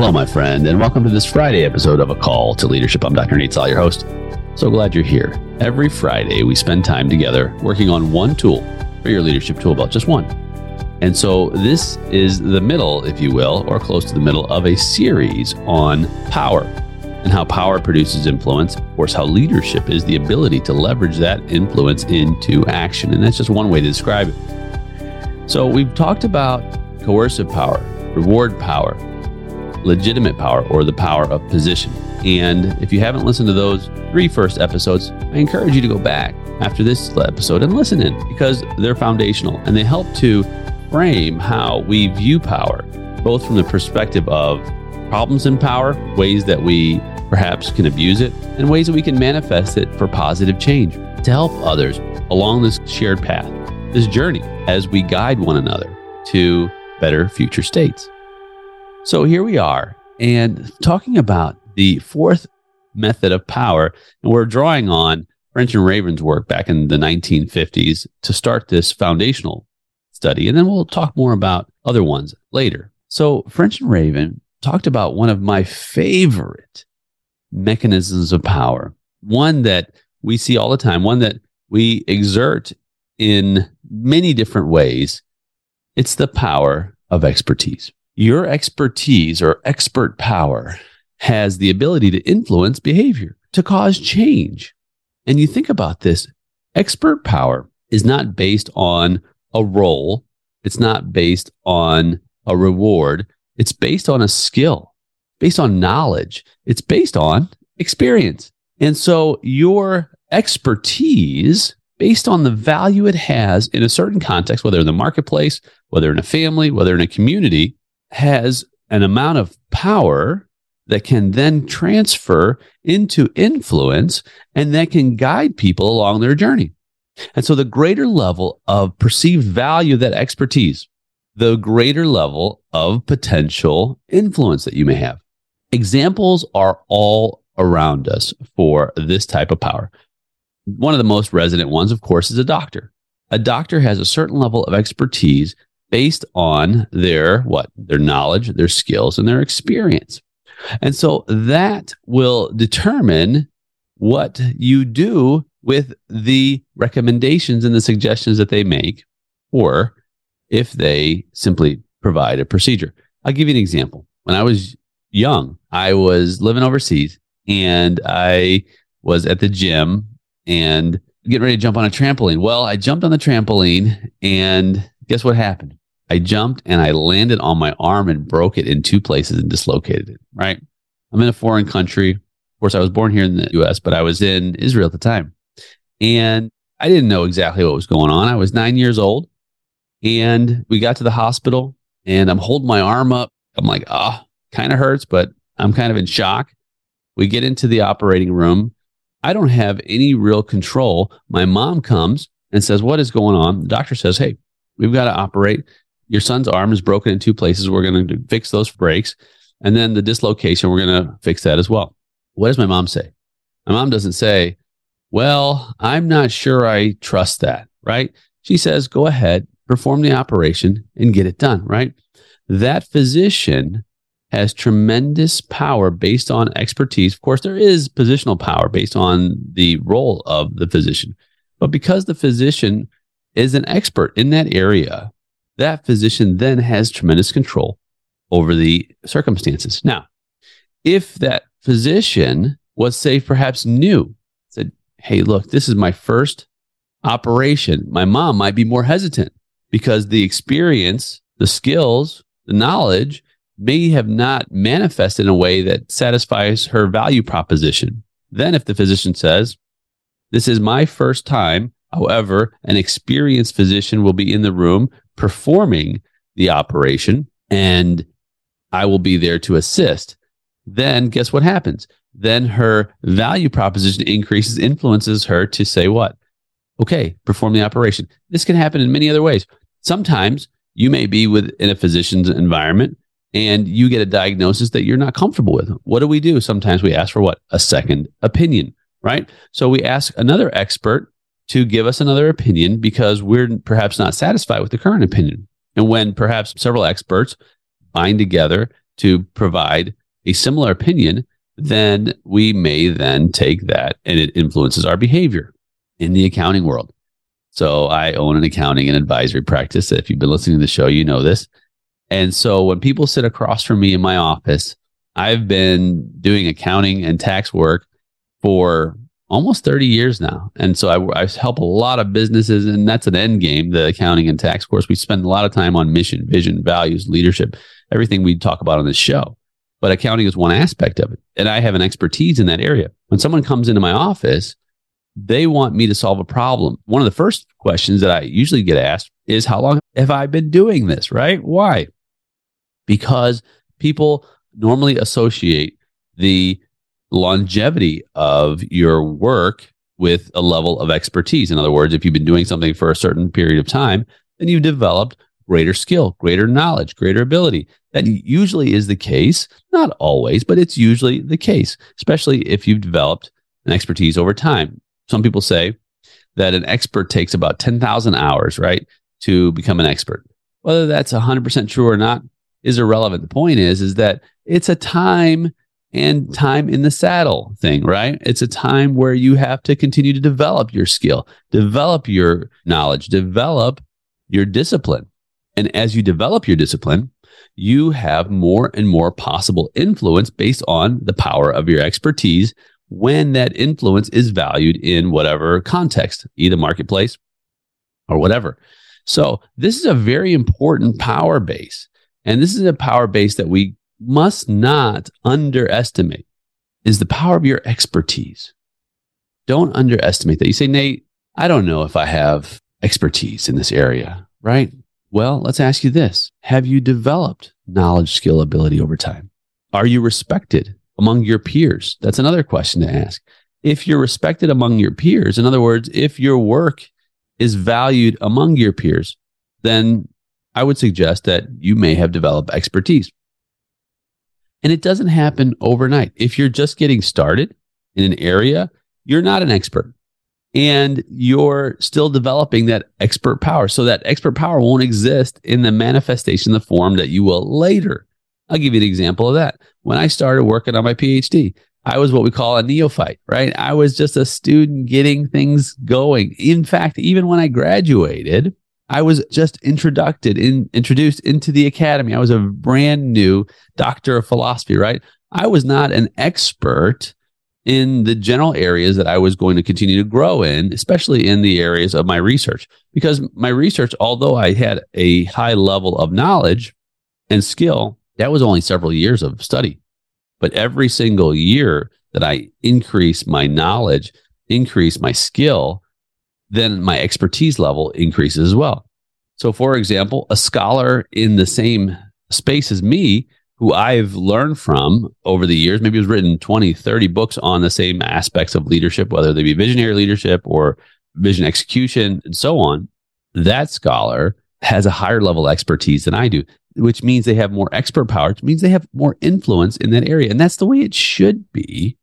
Hello, my friend, and welcome to this Friday episode of A Call to Leadership. I'm Dr. Nate Salah, your host. So glad you're here. Every Friday, we spend time together working on one tool for your leadership tool belt, just one. And so this is the middle, if you will, or close to the middle of a series on power and how power produces influence. Of course, how leadership is the ability to leverage that influence into action. And that's just one way to describe it. So we've talked about coercive power, reward power, legitimate power or the power of position. And if you haven't listened to those three first episodes, I encourage you to go back after this episode and listen in because they're foundational and they help to frame how we view power, both from the perspective of problems in power, ways that we perhaps can abuse it, and ways that we can manifest it for positive change to help others along this shared path, this journey, as we guide one another to better future states. So here we are, and talking about the fourth method of power, and we're drawing on French and Raven's work back in the 1950s to start this foundational study, and then we'll talk more about other ones later. So French and Raven talked about one of my favorite mechanisms of power, one that we see all the time, one that we exert in many different ways. It's the power of expertise your expertise or expert power has the ability to influence behavior, to cause change. And you think about this expert power is not based on a role, it's not based on a reward, it's based on a skill, based on knowledge, it's based on experience. And so your expertise based on the value it has in a certain context, whether in the marketplace, whether in a family, whether in a community, has an amount of power that can then transfer into influence and that can guide people along their journey. And so the greater level of perceived value that expertise, the greater level of potential influence that you may have. Examples are all around us for this type of power. One of the most resonant ones, of course, is a doctor. A doctor has a certain level of expertise based on their what? Their knowledge, their skills, and their experience. And so that will determine what you do with the recommendations and the suggestions that they make, or if they simply provide a procedure. I'll give you an example. When I was young, I was living overseas and I was at the gym and getting ready to jump on a trampoline. Well, I jumped on the trampoline and guess what happened? I jumped and I landed on my arm and broke it in two places and dislocated it. Right. I'm in a foreign country. Of course, I was born here in the US, but I was in Israel at the time. And I didn't know exactly what was going on. I was nine years old and we got to the hospital and I'm holding my arm up. I'm like, ah, oh, kind of hurts, but I'm kind of in shock. We get into the operating room. I don't have any real control. My mom comes and says, What is going on? The doctor says, Hey, we've got to operate your son's arm is broken in two places. We're going to fix those breaks. And then the dislocation, we're going to fix that as well. What does my mom say? My mom doesn't say, well, I'm not sure I trust that, right? She says, go ahead, perform the operation and get it done, right? That physician has tremendous power based on expertise. Of course, there is positional power based on the role of the physician. But because the physician is an expert in that area, that physician then has tremendous control over the circumstances. Now, if that physician was, say, perhaps new, said, Hey, look, this is my first operation, my mom might be more hesitant because the experience, the skills, the knowledge may have not manifested in a way that satisfies her value proposition. Then, if the physician says, This is my first time, however, an experienced physician will be in the room performing the operation and I will be there to assist. Then guess what happens? Then her value proposition increases, influences her to say what? Okay, perform the operation. This can happen in many other ways. Sometimes you may be within a physician's environment and you get a diagnosis that you're not comfortable with. What do we do? Sometimes we ask for what? A second opinion, right? So we ask another expert to give us another opinion because we're perhaps not satisfied with the current opinion. And when perhaps several experts bind together to provide a similar opinion, then we may then take that and it influences our behavior in the accounting world. So I own an accounting and advisory practice. If you've been listening to the show, you know this. And so when people sit across from me in my office, I've been doing accounting and tax work for almost 30 years now. And so I, I, help a lot of businesses, and that's an end game, the accounting and tax course. We spend a lot of time on mission, vision, values, leadership, everything we talk about on this show. But accounting is one aspect of it. And I have an expertise in that area. When someone comes into my office, they want me to solve a problem. One of the first questions that I usually get asked is, How long have I been doing this? Right? Why? Because people normally associate the longevity of your work with a level of expertise. In other words, if you've been doing something for a certain period of time, then you've developed greater skill, greater knowledge, greater ability. That usually is the case, not always, but it's usually the case, especially if you've developed an expertise over time. Some people say that an expert takes about 10,000 hours, right, to become an expert. Whether that's 100% true or not is irrelevant. The point is is that it's a time and mm-hmm. time in the saddle thing, right? It's a time where you have to continue to develop your skill, develop your knowledge, develop your discipline. And as you develop your discipline, you have more and more possible influence based on the power of your expertise when that influence is valued in whatever context, either marketplace or whatever. So, this is a very important power base. And this is a power base that we must not underestimate is the power of your expertise. Don't underestimate that. You say, Nate, I don't know if I have expertise in this area, right? Well, let's ask you this. Have you developed knowledge, skill, ability over time? Are you respected among your peers? That's another question to ask. If you're respected among your peers, in other words, if your work is valued among your peers, then I would suggest that you may have developed expertise. And it doesn't happen overnight. If you're just getting started in an area, you're not an expert and you're still developing that expert power. So that expert power won't exist in the manifestation, the form that you will later. I'll give you an example of that. When I started working on my PhD, I was what we call a neophyte, right? I was just a student getting things going. In fact, even when I graduated, I was just introduced in, introduced into the academy. I was a brand new doctor of philosophy, right? I was not an expert in the general areas that I was going to continue to grow in, especially in the areas of my research. Because my research, although I had a high level of knowledge and skill, that was only several years of study. But every single year that I increase my knowledge, increase my skill, then my expertise level increases as well. So, for example, a scholar in the same space as me, who I've learned from over the years, maybe has written 20, 30 books on the same aspects of leadership, whether they be visionary leadership or vision execution and so on. That scholar has a higher level expertise than I do, which means they have more expert power, which means they have more influence in that area. And that's the way it should be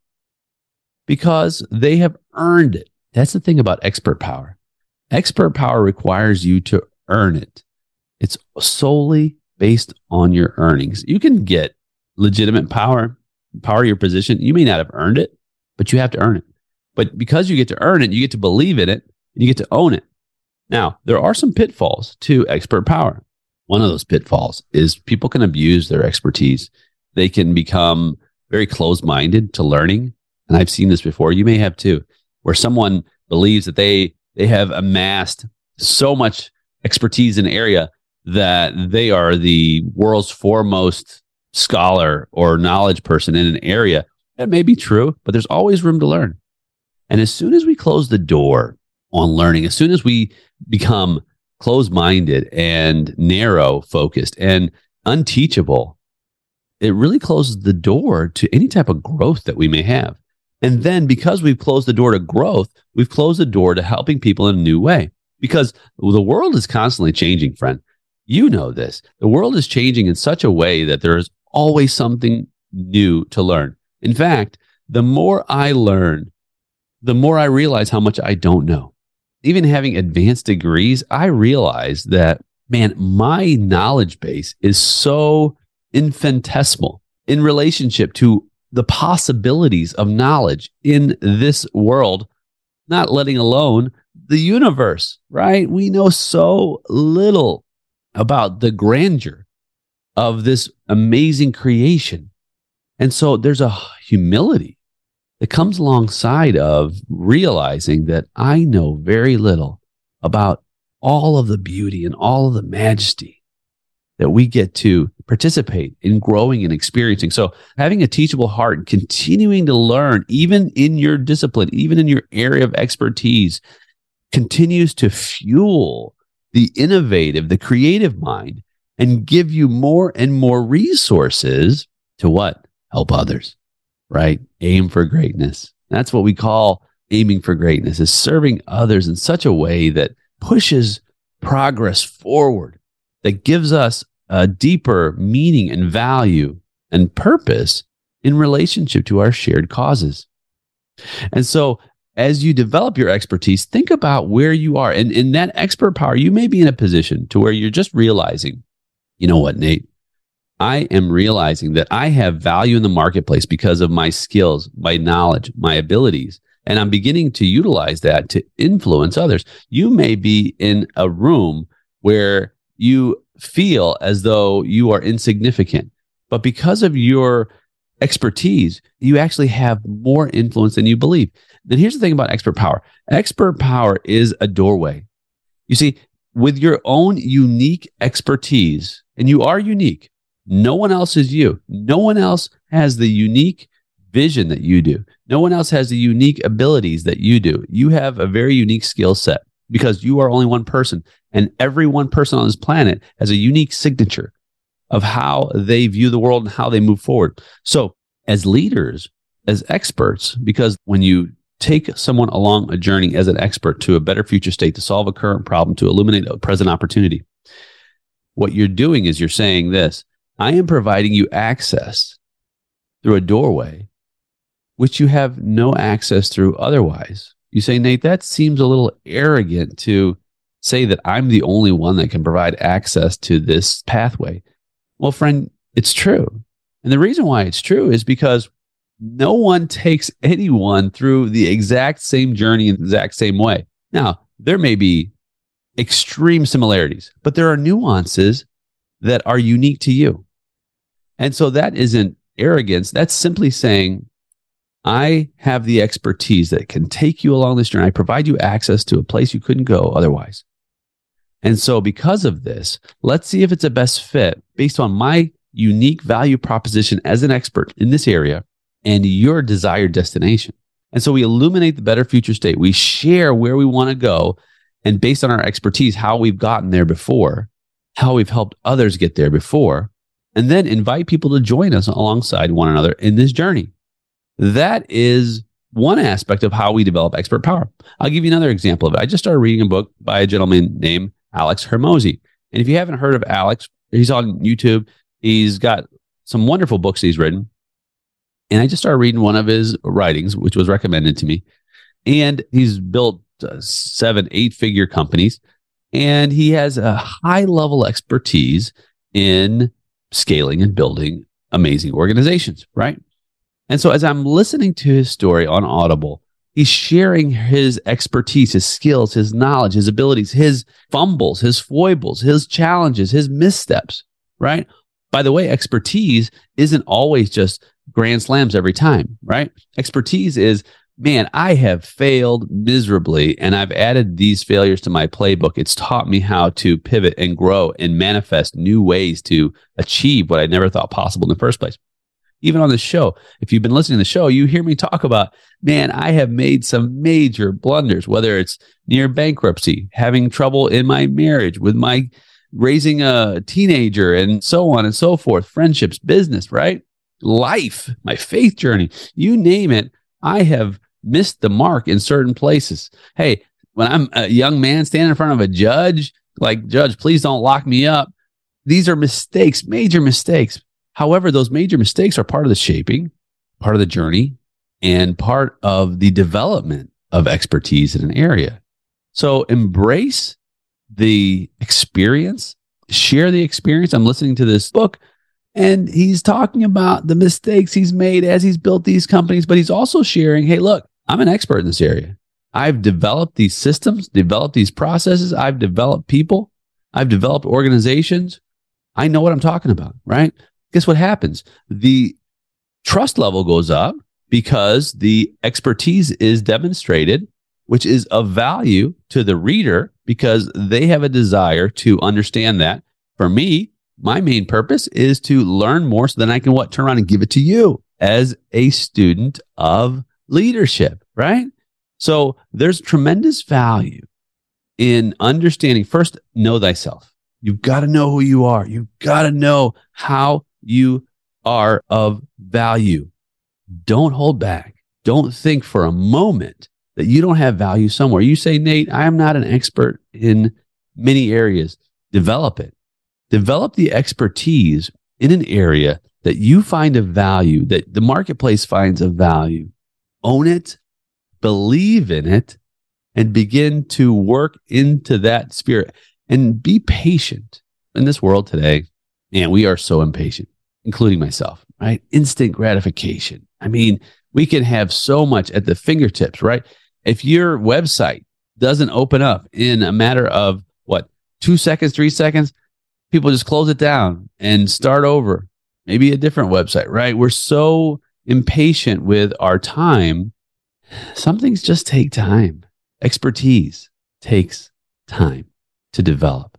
because they have earned it. That's the thing about expert power. Expert power requires you to earn it. It's solely based on your earnings. You can get legitimate power, power your position. You may not have earned it, but you have to earn it. But because you get to earn it, you get to believe in it and you get to own it. Now, there are some pitfalls to expert power. One of those pitfalls is people can abuse their expertise. They can become very closed minded to learning. And I've seen this before. You may have too, where someone believes that they, they have amassed so much expertise in an area that they are the world's foremost scholar or knowledge person in an area. That may be true, but there's always room to learn. And as soon as we close the door on learning, as soon as we become closed minded and narrow focused and unteachable, it really closes the door to any type of growth that we may have. And then because we've closed the door to growth, we've closed the door to helping people in a new way because the world is constantly changing, friend. You know this. The world is changing in such a way that there is always something new to learn. In fact, the more I learn, the more I realize how much I don't know. Even having advanced degrees, I realize that, man, my knowledge base is so infinitesimal in relationship to the possibilities of knowledge in this world, not letting alone the universe, right? We know so little about the grandeur of this amazing creation. And so there's a humility that comes alongside of realizing that I know very little about all of the beauty and all of the majesty that we get to participate in growing and experiencing. So having a teachable heart and continuing to learn, even in your discipline, even in your area of expertise, continues to fuel the innovative, the creative mind and give you more and more resources to what? Help others, right? Aim for greatness. That's what we call aiming for greatness is serving others in such a way that pushes progress forward, that gives us a deeper meaning and value and purpose in relationship to our shared causes. And so as you develop your expertise, think about where you are. And in that expert power, you may be in a position to where you're just realizing, you know what, Nate? I am realizing that I have value in the marketplace because of my skills, my knowledge, my abilities. And I'm beginning to utilize that to influence others. You may be in a room where you feel as though you are insignificant, but because of your expertise, you actually have more influence than you believe. Then here's the thing about expert power expert power is a doorway. You see, with your own unique expertise, and you are unique, no one else is you. No one else has the unique vision that you do. No one else has the unique abilities that you do. You have a very unique skill set because you are only one person, and every one person on this planet has a unique signature of how they view the world and how they move forward. So, as leaders, as experts, because when you take someone along a journey as an expert to a better future state to solve a current problem, to illuminate a present opportunity, what you're doing is you're saying this I am providing you access through a doorway, which you have no access through otherwise. You say, Nate, that seems a little arrogant to say that I'm the only one that can provide access to this pathway. Well, friend, it's true. And the reason why it's true is because no one takes anyone through the exact same journey in the exact same way. Now, there may be extreme similarities, but there are nuances that are unique to you. And so that isn't arrogance. That's simply saying, I have the expertise that can take you along this journey. I provide you access to a place you couldn't go otherwise. And so, because of this, let's see if it's a best fit based on my unique value proposition as an expert in this area and your desired destination. And so we illuminate the better future state. We share where we want to go and based on our expertise, how we've gotten there before, how we've helped others get there before, and then invite people to join us alongside one another in this journey. That is one aspect of how we develop expert power. I'll give you another example of it. I just started reading a book by a gentleman named Alex Hormozi. And if you haven't heard of Alex, he's on YouTube. He's got some wonderful books he's written. And I just started reading one of his writings, which was recommended to me. And he's built uh, seven, eight figure companies. And he has a high level expertise in scaling and building amazing organizations, right? And so as I'm listening to his story on Audible, he's sharing his expertise, his skills, his knowledge, his abilities, his fumbles, his foibles, his challenges, his missteps, right? By the way, expertise isn't always just grand slams every time, right? Expertise is, man, I have failed miserably and I've added these failures to my playbook. It's taught me how to pivot and grow and manifest new ways to achieve what I never thought possible in the first place. Even on the show, if you've been listening to the show, you hear me talk about, man, I have made some major blunders, whether it's near bankruptcy, having trouble in my marriage with my raising a teenager and so on and so forth, friendships, business, right? life, my faith journey, you name it, I have missed the mark in certain places. Hey, when I'm a young man standing in front of a judge, like, Judge, please don't lock me up. These are mistakes, major mistakes. However, those major mistakes are part of the shaping, part of the journey, and part of the development of expertise in an area. So embrace the experience, share the experience. I'm listening to this book And he's talking about the mistakes he's made as he's built these companies, but he's also sharing, hey, look, I'm an expert in this area. I've developed these systems, developed these processes, I've developed people, I've developed organizations. I know what I'm talking about, right? Guess what happens? The trust level goes up because the expertise is demonstrated, which is of value to the reader because they have a desire to understand that. For me, my main purpose is to learn more so then I can what turn around and give it to you as a student of leadership, right? So there's tremendous value in understanding first, know thyself. You've got to know who you are. You've got to know how you are of value. Don't hold back. Don't think for a moment that you don't have value somewhere. You say, Nate, I am not an expert in many areas. Develop it. Develop the expertise in an area that you find of value, that the marketplace finds of value. Own it, believe in it, and begin to work into that spirit and be patient. In this world today, and we are so impatient, including myself, right? Instant gratification. I mean, we can have so much at the fingertips, right? If your website doesn't open up in a matter of what, two seconds, three seconds, people just close it down and start over, maybe a different website, right? We're so impatient with our time. Some things just take time. Expertise takes time to develop.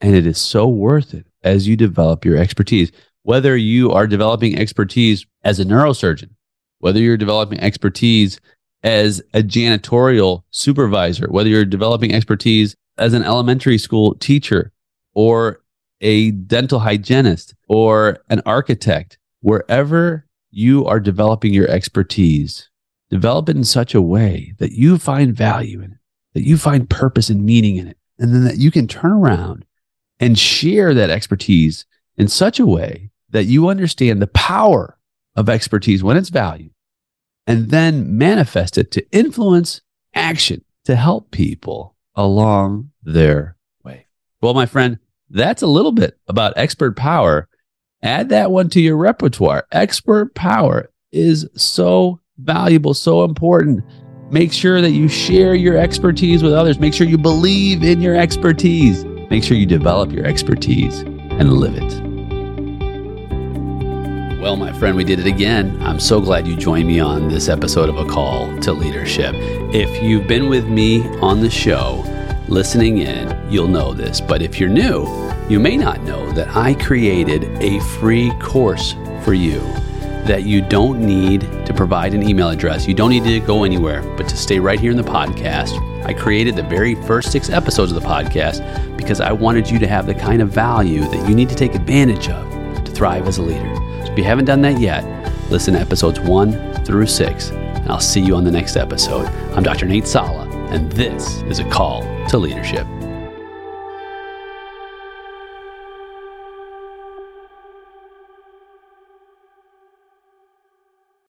And it is so worth it as you develop your expertise. Whether you are developing expertise as a neurosurgeon, whether you're developing expertise as a janitorial supervisor, whether you're developing expertise as an elementary school teacher or a dental hygienist or an architect, wherever you are developing your expertise, develop it in such a way that you find value in it, that you find purpose and meaning in it, and then that you can turn around and share that expertise in such a way that you understand the power of expertise when it's valued and then manifest it to influence action to help people along their way. Well, my friend, that's a little bit about expert power. Add that one to your repertoire. Expert power is so valuable, so important. Make sure that you share your expertise with others. Make sure you believe in your expertise. Make sure you develop your expertise and live it. Well, my friend, we did it again. I'm so glad you joined me on this episode of A Call to Leadership. If you've been with me on the show, listening in, you'll know this. But if you're new, you may not know that I created a free course for you that you don't need to provide an email address. You don't need to go anywhere, but to stay right here in the podcast. I created the very first six episodes of the podcast because I wanted you to have the kind of value that you need to take advantage of to thrive as a leader. If you haven't done that yet, listen to episodes one through six, and I'll see you on the next episode. I'm Dr. Nate Salah, and this is a call to leadership.